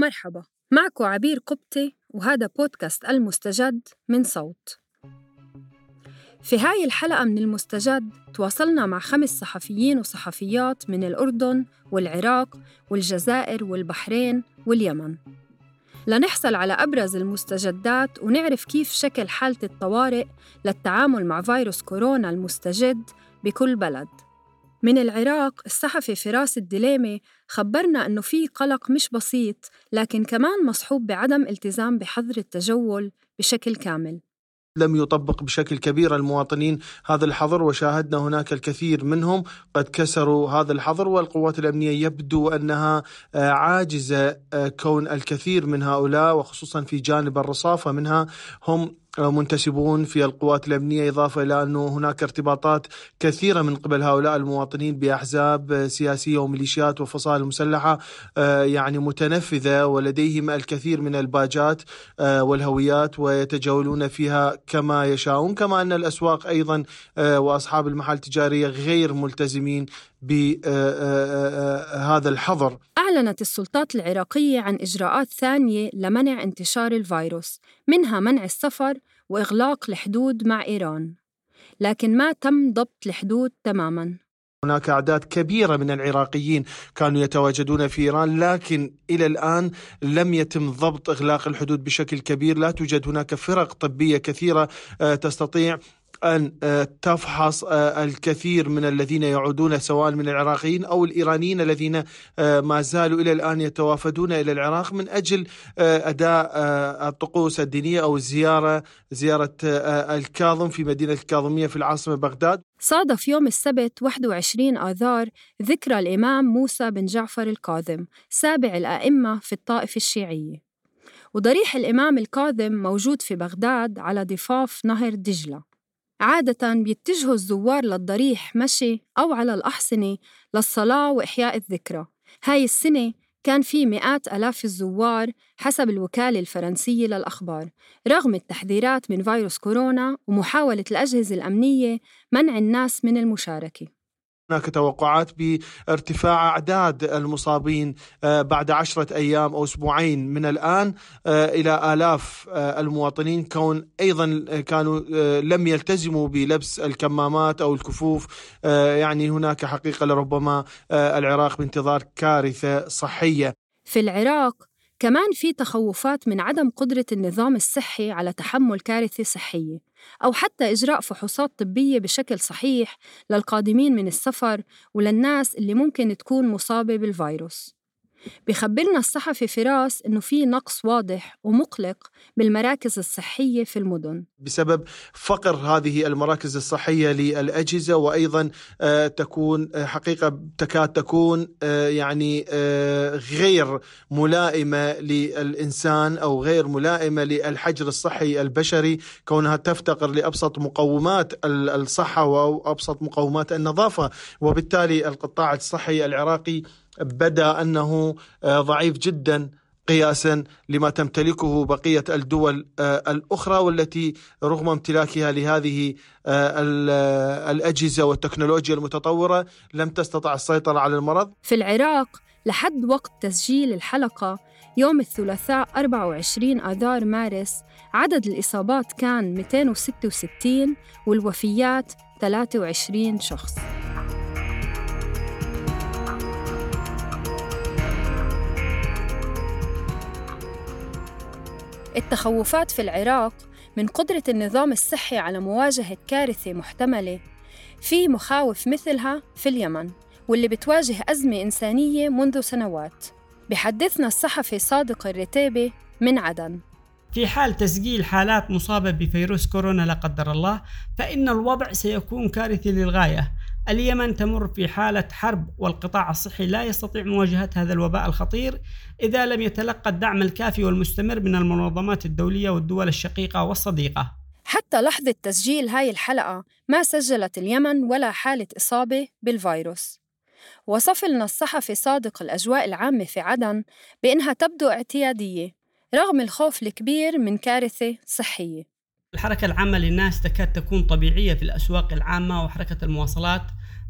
مرحبا معكم عبير قبطي وهذا بودكاست المستجد من صوت. في هاي الحلقة من المستجد تواصلنا مع خمس صحفيين وصحفيات من الأردن والعراق والجزائر والبحرين واليمن. لنحصل على أبرز المستجدات ونعرف كيف شكل حالة الطوارئ للتعامل مع فيروس كورونا المستجد بكل بلد. من العراق الصحفي فراس الدليمي خبرنا أنه في قلق مش بسيط لكن كمان مصحوب بعدم التزام بحظر التجول بشكل كامل. لم يطبق بشكل كبير المواطنين هذا الحظر وشاهدنا هناك الكثير منهم قد كسروا هذا الحظر والقوات الأمنية يبدو أنها آه، عاجزة آه، كون الكثير من هؤلاء وخصوصا في جانب الرصافة منها هم منتسبون في القوات الأمنية إضافة إلى أنه هناك ارتباطات كثيرة من قبل هؤلاء المواطنين بأحزاب سياسية وميليشيات وفصائل مسلحة آه، يعني متنفذة ولديهم الكثير من الباجات آه، والهويات ويتجولون فيها كما يشاءون كما أن الأسواق أيضا آه، وأصحاب المحال التجارية غير ملتزمين بهذا الحظر. أعلنت السلطات العراقية عن إجراءات ثانية لمنع انتشار الفيروس منها منع السفر وإغلاق الحدود مع إيران. لكن ما تم ضبط الحدود تماماً. هناك أعداد كبيرة من العراقيين كانوا يتواجدون في إيران لكن إلى الآن لم يتم ضبط إغلاق الحدود بشكل كبير. لا توجد هناك فرق طبية كثيرة آه، تستطيع أن آه، تفحص آه، الكثير من الذين يعودون سواء من العراقيين أو الإيرانيين الذين آه، ما زالوا إلى الآن يتوافدون إلى العراق من أجل أداء الطقوس الدينية أو الزيارة زيارة الكاظم في مدينة الكاظمية في العاصمة بغداد. صادف يوم السبت 21 آذار ذكرى الإمام موسى بن جعفر الكاظم سابع الأئمة في الطائفة الشيعية وضريح الإمام الكاظم موجود في بغداد على ضفاف نهر دجلة. عادة بيتجهوا الزوار للضريح مشي أو على الأحصنة للصلاة وإحياء الذكرى. هاي السنة كان في مئات آلاف الزوار حسب الوكالة الفرنسية للأخبار. رغم التحذيرات من فيروس كورونا ومحاولة الأجهزة الأمنية منع الناس من المشاركة. هناك توقعات بارتفاع أعداد المصابين آه، بعد عشرة أيام أو أسبوعين. من الآن آه، إلى آلاف آه، المواطنين. كون أيضا كانوا لم يلتزموا بلبس الكمامات أو الكفوف يعني هناك حقيقة لربما العراق بانتظار كارثة صحية. في العراق كمان في تخوفات من عدم قدرة النظام الصحي على تحمل كارثة صحية. أو حتى إجراء فحوصات طبية بشكل صحيح للقادمين من السفر وللناس اللي ممكن تكون مصابة بالفيروس. بخبرنا الصحفي فراس إنه في نقص واضح ومقلق بالمراكز الصحية في المدن. بسبب فقر هذه المراكز الصحية للأجهزة وأيضا آه، تكون آه، حقيقة تكاد تكون آه، يعني غير ملائمة للإنسان أو غير ملائمة للحجر الصحي البشري. كونها تفتقر لأبسط مقومات الصحة وأبسط مقومات النظافة وبالتالي القطاع الصحي العراقي بدا أنه آه، ضعيف جدا قياسا لما تمتلكه بقية الدول آه، الأخرى والتي رغم امتلاكها لهذه آه، الأجهزة والتكنولوجيا المتطورة لم تستطع السيطرة على المرض. في العراق لحد وقت تسجيل الحلقة يوم الثلاثاء 24 آذار مارس عدد الإصابات كان 266 والوفيات 23 شخص. التخوفات في العراق من قدرة النظام الصحي على مواجهة كارثة محتملة. في مخاوف مثلها في اليمن واللي بتواجه أزمة إنسانية منذ سنوات. بحدثنا الصحفي صادق الرتيبي من عدن. في حال تسجيل حالات مصابة بفيروس كورونا لا قدر الله فإن الوضع سيكون كارثي للغاية. اليمن تمر في حالة حرب والقطاع الصحي لا يستطيع مواجهة هذا الوباء الخطير إذا لم يتلقى الدعم الكافي والمستمر من المنظمات الدولية والدول الشقيقة والصديقة. حتى لحظة تسجيل هاي الحلقة ما سجلت اليمن ولا حالة إصابة بالفيروس. وصف لنا الصحفي صادق الأجواء العامة في عدن بأنها تبدو اعتيادية رغم الخوف الكبير من كارثة صحية. الحركة العامة للناس تكاد تكون طبيعية في الأسواق العامة وحركة المواصلات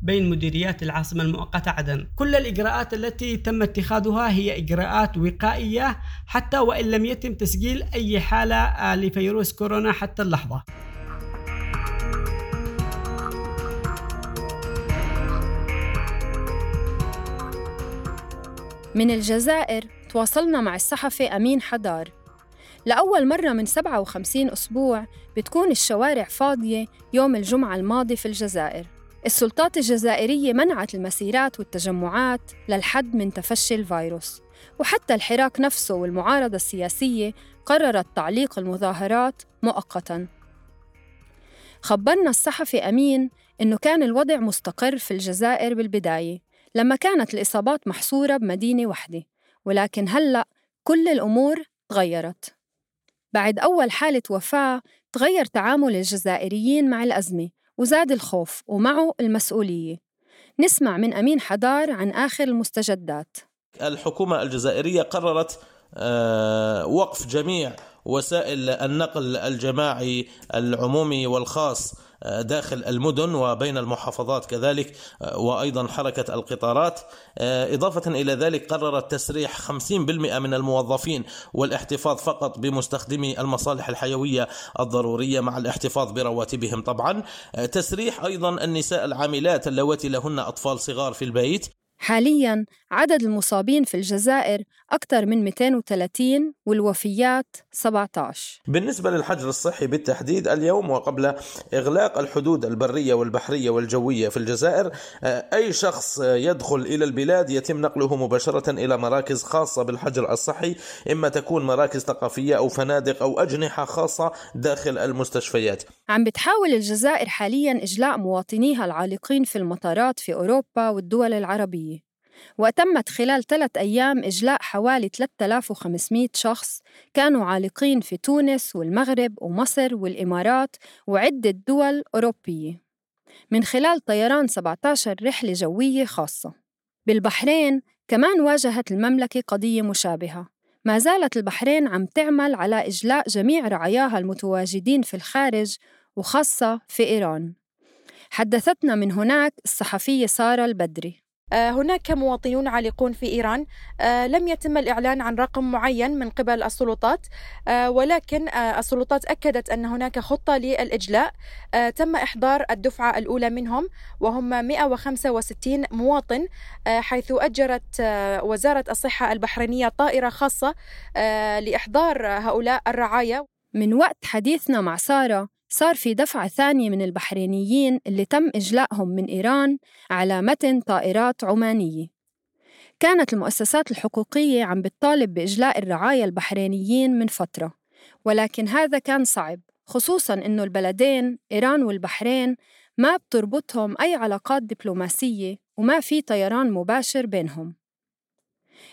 بين مديريات العاصمة المؤقتة عدن. كل الإجراءات التي تم اتخاذها هي إجراءات وقائية حتى وإن لم يتم تسجيل أي حالة لفيروس كورونا حتى اللحظة. من الجزائر تواصلنا مع الصحفي أمين حدار. لأول مرة من 57 أسبوع بتكون الشوارع فاضية يوم الجمعة الماضي في الجزائر. السلطات الجزائرية منعت المسيرات والتجمعات للحد من تفشي الفيروس. وحتى الحراك نفسه والمعارضة السياسية قررت تعليق المظاهرات مؤقتاً. خبرنا الصحفي أمين إنه كان الوضع مستقر في الجزائر بالبداية لما كانت الإصابات محصورة بمدينة واحدة ولكن هلأ كل الأمور تغيرت بعد أول حالة وفاة تغير تعامل الجزائريين مع الأزمة وزاد الخوف ومعه المسؤولية. نسمع من أمين حدار عن آخر المستجدات. الحكومة الجزائرية قررت آه، وقف جميع وسائل النقل الجماعي العمومي والخاص داخل المدن وبين المحافظات كذلك وأيضا حركة القطارات. إضافة إلى ذلك قررت تسريح 50% من الموظفين والاحتفاظ فقط بمستخدمي المصالح الحيوية الضرورية مع الاحتفاظ برواتبهم طبعا. تسريح أيضا النساء العاملات اللواتي لهن أطفال صغار في البيت. حالياً عدد المصابين في الجزائر أكثر من 230 والوفيات 17 بالنسبة للحجر الصحي بالتحديد اليوم وقبل إغلاق الحدود البرية والبحرية والجوية في الجزائر آه، أي شخص يدخل إلى البلاد يتم نقله مباشرة إلى مراكز خاصة بالحجر الصحي إما تكون مراكز ثقافية أو فنادق أو أجنحة خاصة داخل المستشفيات. عم بتحاول الجزائر حالياً إجلاء مواطنيها العالقين في المطارات في أوروبا والدول العربية. وتمت خلال ثلاث أيام إجلاء حوالي 3500 شخص كانوا عالقين في تونس والمغرب ومصر والإمارات وعدة دول أوروبية. من خلال طيران 17 رحلة جوية خاصة. بالبحرين كمان واجهت المملكة قضية مشابهة. ما زالت البحرين عم تعمل على إجلاء جميع رعاياها المتواجدين في الخارج وخاصة في إيران. حدثتنا من هناك الصحفية سارة البدري. هناك مواطنون عالقون في إيران. آه، لم يتم الإعلان عن رقم معين من قبل السلطات آه، ولكن السلطات أكدت أن هناك خطة للإجلاء. تم إحضار الدفعة الأولى منهم وهم 165 مواطن حيث أجرت وزارة الصحة البحرينية طائرة خاصة لإحضار هؤلاء الرعايا من وقت حديثنا مع سارة. صار في دفعة ثانية من البحرينيين اللي تم إجلائهم من إيران على متن طائرات عمانية. كانت المؤسسات الحقوقية عم بتطالب بإجلاء الرعايا البحرينيين من فترة ولكن هذا كان صعب خصوصاً إنه البلدين إيران والبحرين ما بتربطهم أي علاقات دبلوماسية وما في طيران مباشر بينهم.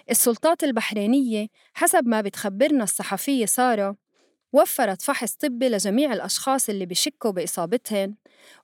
السلطات البحرينية حسب ما بتخبرنا الصحفية سارة وفرت فحص طبي لجميع الأشخاص اللي بشكوا بإصابتهن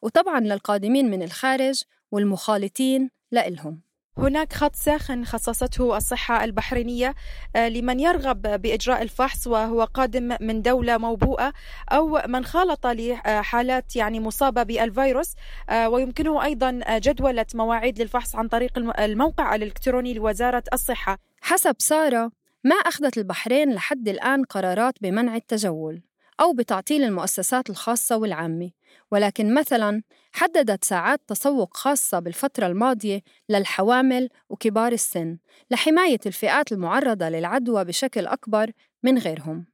وطبعاً للقادمين من الخارج والمخالطين لإلهم. هناك خط ساخن خصصته الصحة البحرينية آه، لمن يرغب بإجراء الفحص وهو قادم من دولة موبوءة أو من خالط لحالات يعني مصابة بالفيروس آه، ويمكنه أيضا جدولة مواعيد للفحص عن طريق الموقع الإلكتروني لوزارة الصحة. حسب سارة ما أخذت البحرين لحد الآن قرارات بمنع التجول أو بتعطيل المؤسسات الخاصة والعامة ولكن مثلاً حددت ساعات تسوق خاصة بالفترة الماضية للحوامل وكبار السن لحماية الفئات المعرضة للعدوى بشكل أكبر من غيرهم.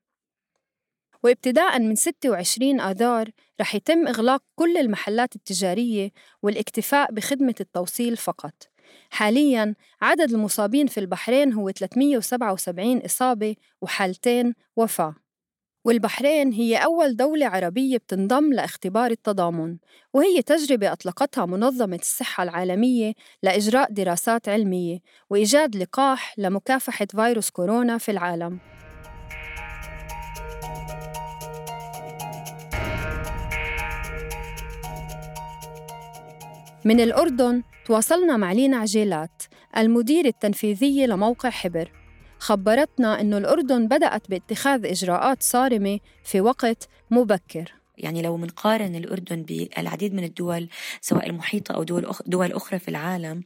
وابتداء من 26 آذار رح يتم إغلاق كل المحلات التجارية والاكتفاء بخدمة التوصيل فقط. حالياً عدد المصابين في البحرين هو 377 إصابة وحالتين وفاة. والبحرين هي أول دولة عربية بتنضم لاختبار التضامن وهي تجربة أطلقتها منظمة الصحة العالمية لإجراء دراسات علمية وإيجاد لقاح لمكافحة فيروس كورونا في العالم. من الأردن تواصلنا مع لينا عجيلات المدير التنفيذية لموقع حبر. خبرتنا أنه الأردن بدأت باتخاذ إجراءات صارمة في وقت مبكر. يعني لو منقارن الأردن بالعديد من الدول سواء المحيطة أو دول, أخ دول أخرى في العالم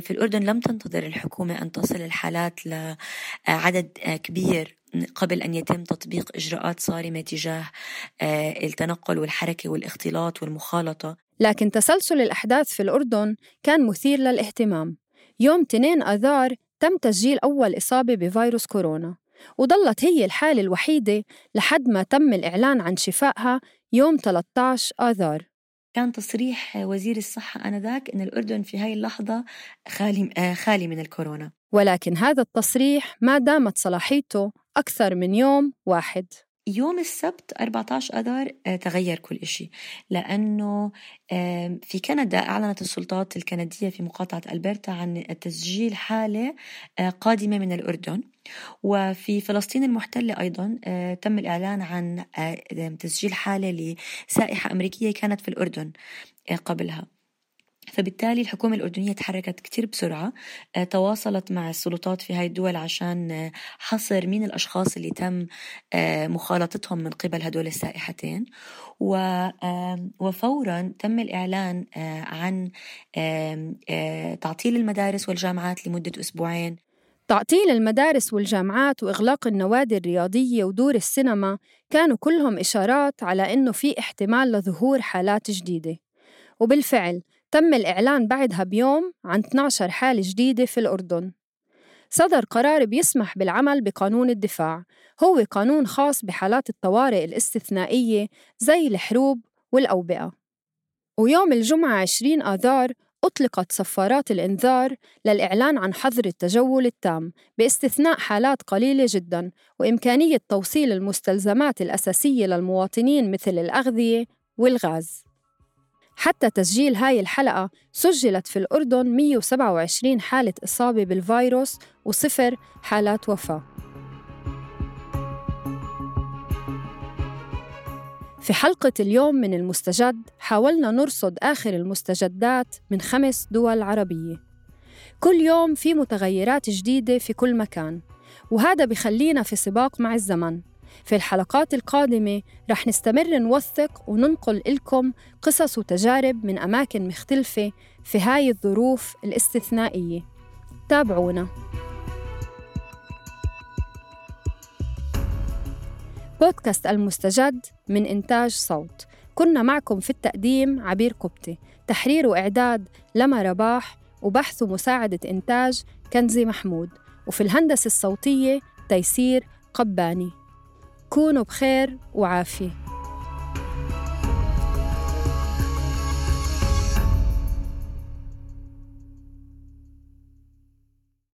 في الأردن لم تنتظر الحكومة أن تصل الحالات لعدد كبير قبل أن يتم تطبيق إجراءات صارمة تجاه التنقل والحركة والاختلاط والمخالطة. لكن تسلسل الأحداث في الأردن كان مثير للاهتمام. يوم 2 آذار تم تسجيل أول إصابة بفيروس كورونا وظلت هي الحالة الوحيدة لحد ما تم الإعلان عن شفائها يوم 13 آذار. كان تصريح وزير الصحة آنذاك أن الأردن في هاي اللحظة خالي, آه، خالي من الكورونا. ولكن هذا التصريح ما دامت صلاحيته أكثر من يوم واحد. يوم السبت 14 أذار آه، تغير كل شيء لأنه في كندا أعلنت السلطات الكندية في مقاطعة ألبرتا عن تسجيل حالة آه، قادمة من الأردن. وفي فلسطين المحتلة أيضا آه، تم الإعلان عن تسجيل حالة لسائحة أمريكية كانت في الأردن قبلها. فبالتالي الحكومة الأردنية تحركت كتير بسرعة آه، تواصلت مع السلطات في هاي الدول عشان آه، حصر مين الأشخاص اللي تم آه، مخالطتهم من قبل هدول السائحتين. وفورا تم الإعلان عن تعطيل المدارس والجامعات لمدة أسبوعين. تعطيل المدارس والجامعات وإغلاق النوادي الرياضية ودور السينما كانوا كلهم إشارات على إنه في احتمال لظهور حالات جديدة. وبالفعل تم الإعلان بعدها بيوم عن 12 حالة جديدة في الأردن. صدر قرار بيسمح بالعمل بقانون الدفاع. هو قانون خاص بحالات الطوارئ الاستثنائية زي الحروب والأوبئة. ويوم الجمعة 20 آذار أطلقت صفارات الإنذار للإعلان عن حظر التجول التام باستثناء حالات قليلة جداً وإمكانية توصيل المستلزمات الأساسية للمواطنين مثل الأغذية والغاز. حتى تسجيل هاي الحلقة سجلت في الأردن 127 حالة إصابة بالفيروس وصفر حالات وفاة. في حلقة اليوم من المستجد حاولنا نرصد آخر المستجدات من خمس دول عربية. كل يوم في متغيرات جديدة في كل مكان وهذا بخلينا في سباق مع الزمن. في الحلقات القادمة رح نستمر نوثق وننقل لكم قصص وتجارب من أماكن مختلفة في هاي الظروف الاستثنائية. تابعونا. بودكاست المستجد من إنتاج صوت. كنا معكم في التقديم عبير قبتي تحرير وإعداد لما رباح وبحث ومساعدة إنتاج كنزي محمود. وفي الهندسة الصوتية تيسير قباني. كونوا بخير وعافية.